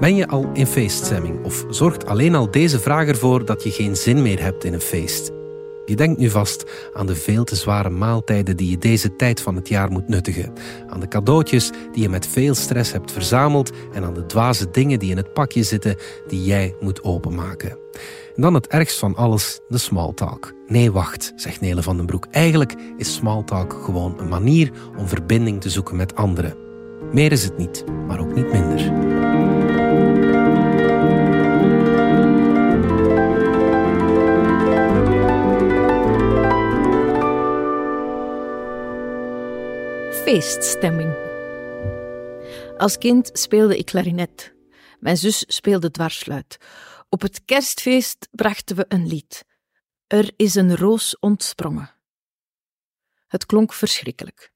Ben je al in feeststemming of zorgt alleen al deze vraag ervoor dat je geen zin meer hebt in een feest? Je denkt nu vast aan de veel te zware maaltijden die je deze tijd van het jaar moet nuttigen, aan de cadeautjes die je met veel stress hebt verzameld en aan de dwaze dingen die in het pakje zitten die jij moet openmaken. En dan het ergst van alles, de small talk. Nee, wacht, zegt Nele van den Broek. Eigenlijk is small talk gewoon een manier om verbinding te zoeken met anderen. Meer is het niet, maar ook niet minder. Feeststemming. Als kind speelde ik klarinet. Mijn zus speelde dwarsfluit. Op het kerstfeest brachten we een lied. Er is een roos ontsprongen. Het klonk verschrikkelijk.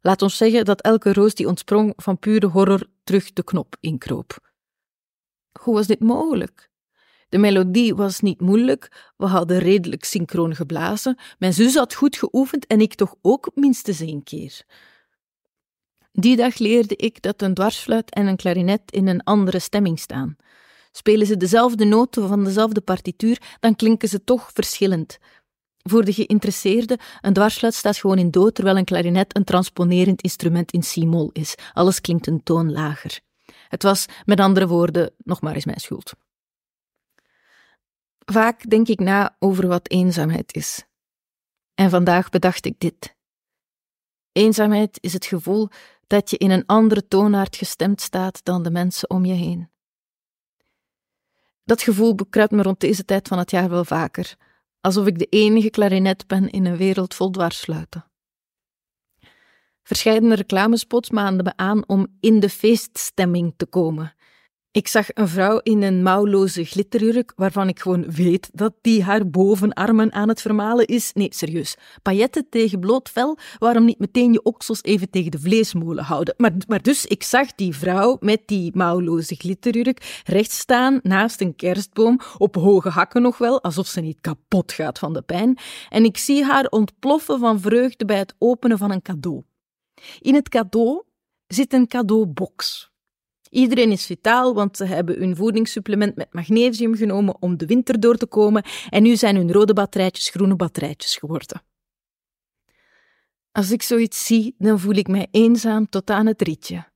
Laat ons zeggen dat elke roos die ontsprong van pure horror terug de knop inkroop. Hoe was dit mogelijk? De melodie was niet moeilijk, we hadden redelijk synchroon geblazen, mijn zus had goed geoefend en ik toch ook minstens één keer. Die dag leerde ik dat een dwarsfluit en een klarinet in een andere stemming staan. Spelen ze dezelfde noten van dezelfde partituur, dan klinken ze toch verschillend. Voor de geïnteresseerde, een dwarsfluit staat gewoon in do, terwijl een klarinet een transponerend instrument in c-mol is. Alles klinkt een toon lager. Het was, met andere woorden, nog maar eens mijn schuld. Vaak denk ik na over wat eenzaamheid is. En vandaag bedacht ik dit. Eenzaamheid is het gevoel dat je in een andere toonaard gestemd staat dan de mensen om je heen. Dat gevoel bekruipt me rond deze tijd van het jaar wel vaker, alsof ik de enige klarinet ben in een wereld vol dwarsluiten. Verscheidene reclamespots maanden me aan om in de feeststemming te komen, ik zag een vrouw in een mouwloze glitterjurk, waarvan ik gewoon weet dat die haar bovenarmen aan het vermalen is. Nee, serieus. Pailletten tegen bloot vel, waarom niet meteen je oksels even tegen de vleesmolen houden? Maar, maar dus, ik zag die vrouw met die mouwloze glitterjurk recht staan naast een kerstboom, op hoge hakken nog wel, alsof ze niet kapot gaat van de pijn. En ik zie haar ontploffen van vreugde bij het openen van een cadeau. In het cadeau zit een cadeaubox Iedereen is vitaal, want ze hebben hun voedingssupplement met magnesium genomen om de winter door te komen en nu zijn hun rode batterijtjes groene batterijtjes geworden. Als ik zoiets zie, dan voel ik mij eenzaam tot aan het rietje.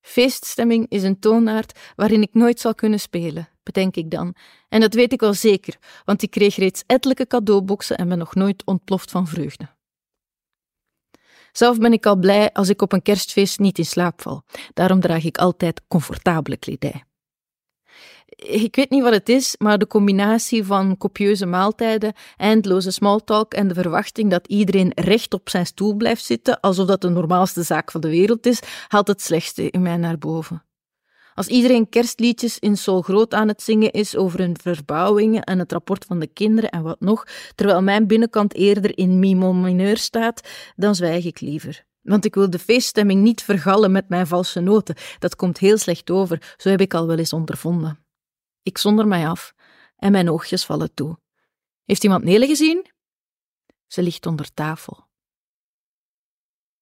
Feeststemming is een toonaard waarin ik nooit zal kunnen spelen, bedenk ik dan. En dat weet ik wel zeker, want ik kreeg reeds ettelijke cadeauboxen en ben nog nooit ontploft van vreugde. Zelf ben ik al blij als ik op een kerstfeest niet in slaap val. Daarom draag ik altijd comfortabele kledij. Ik weet niet wat het is, maar de combinatie van copieuze maaltijden, eindeloze smalltalk en de verwachting dat iedereen recht op zijn stoel blijft zitten, alsof dat de normaalste zaak van de wereld is, haalt het slechtste in mij naar boven. Als iedereen kerstliedjes in Sol Groot aan het zingen is over hun verbouwingen en het rapport van de kinderen en wat nog, terwijl mijn binnenkant eerder in mi mineur staat, dan zwijg ik liever. Want ik wil de feeststemming niet vergallen met mijn valse noten. Dat komt heel slecht over, zo heb ik al wel eens ondervonden. Ik zonder mij af en mijn oogjes vallen toe. Heeft iemand Nele gezien? Ze ligt onder tafel.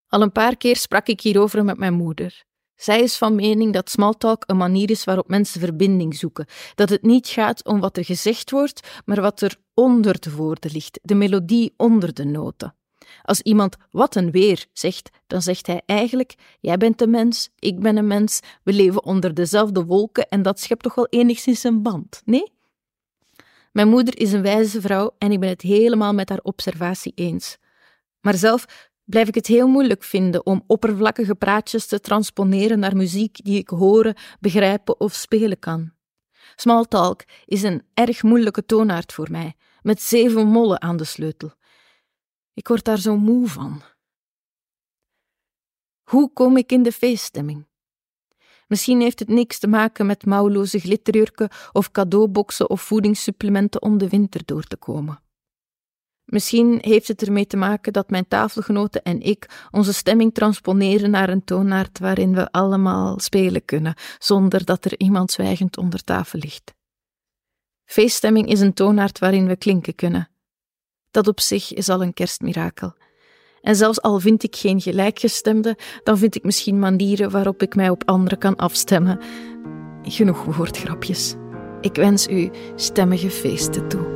Al een paar keer sprak ik hierover met mijn moeder. Zij is van mening dat smalltalk een manier is waarop mensen verbinding zoeken. Dat het niet gaat om wat er gezegd wordt, maar wat er onder de woorden ligt, de melodie onder de noten. Als iemand wat een weer zegt, dan zegt hij eigenlijk: Jij bent een mens, ik ben een mens, we leven onder dezelfde wolken en dat schept toch wel enigszins een band, nee? Mijn moeder is een wijze vrouw en ik ben het helemaal met haar observatie eens. Maar zelf blijf ik het heel moeilijk vinden om oppervlakkige praatjes te transponeren naar muziek die ik horen, begrijpen of spelen kan. Smalltalk is een erg moeilijke toonaard voor mij, met zeven mollen aan de sleutel. Ik word daar zo moe van. Hoe kom ik in de feeststemming? Misschien heeft het niks te maken met mouwloze glitterjurken of cadeauboxen of voedingssupplementen om de winter door te komen. Misschien heeft het ermee te maken dat mijn tafelgenoten en ik onze stemming transponeren naar een toonaard waarin we allemaal spelen kunnen, zonder dat er iemand zwijgend onder tafel ligt. Feeststemming is een toonaard waarin we klinken kunnen. Dat op zich is al een kerstmirakel. En zelfs al vind ik geen gelijkgestemde, dan vind ik misschien manieren waarop ik mij op anderen kan afstemmen. Genoeg woordgrapjes. Ik wens u stemmige feesten toe.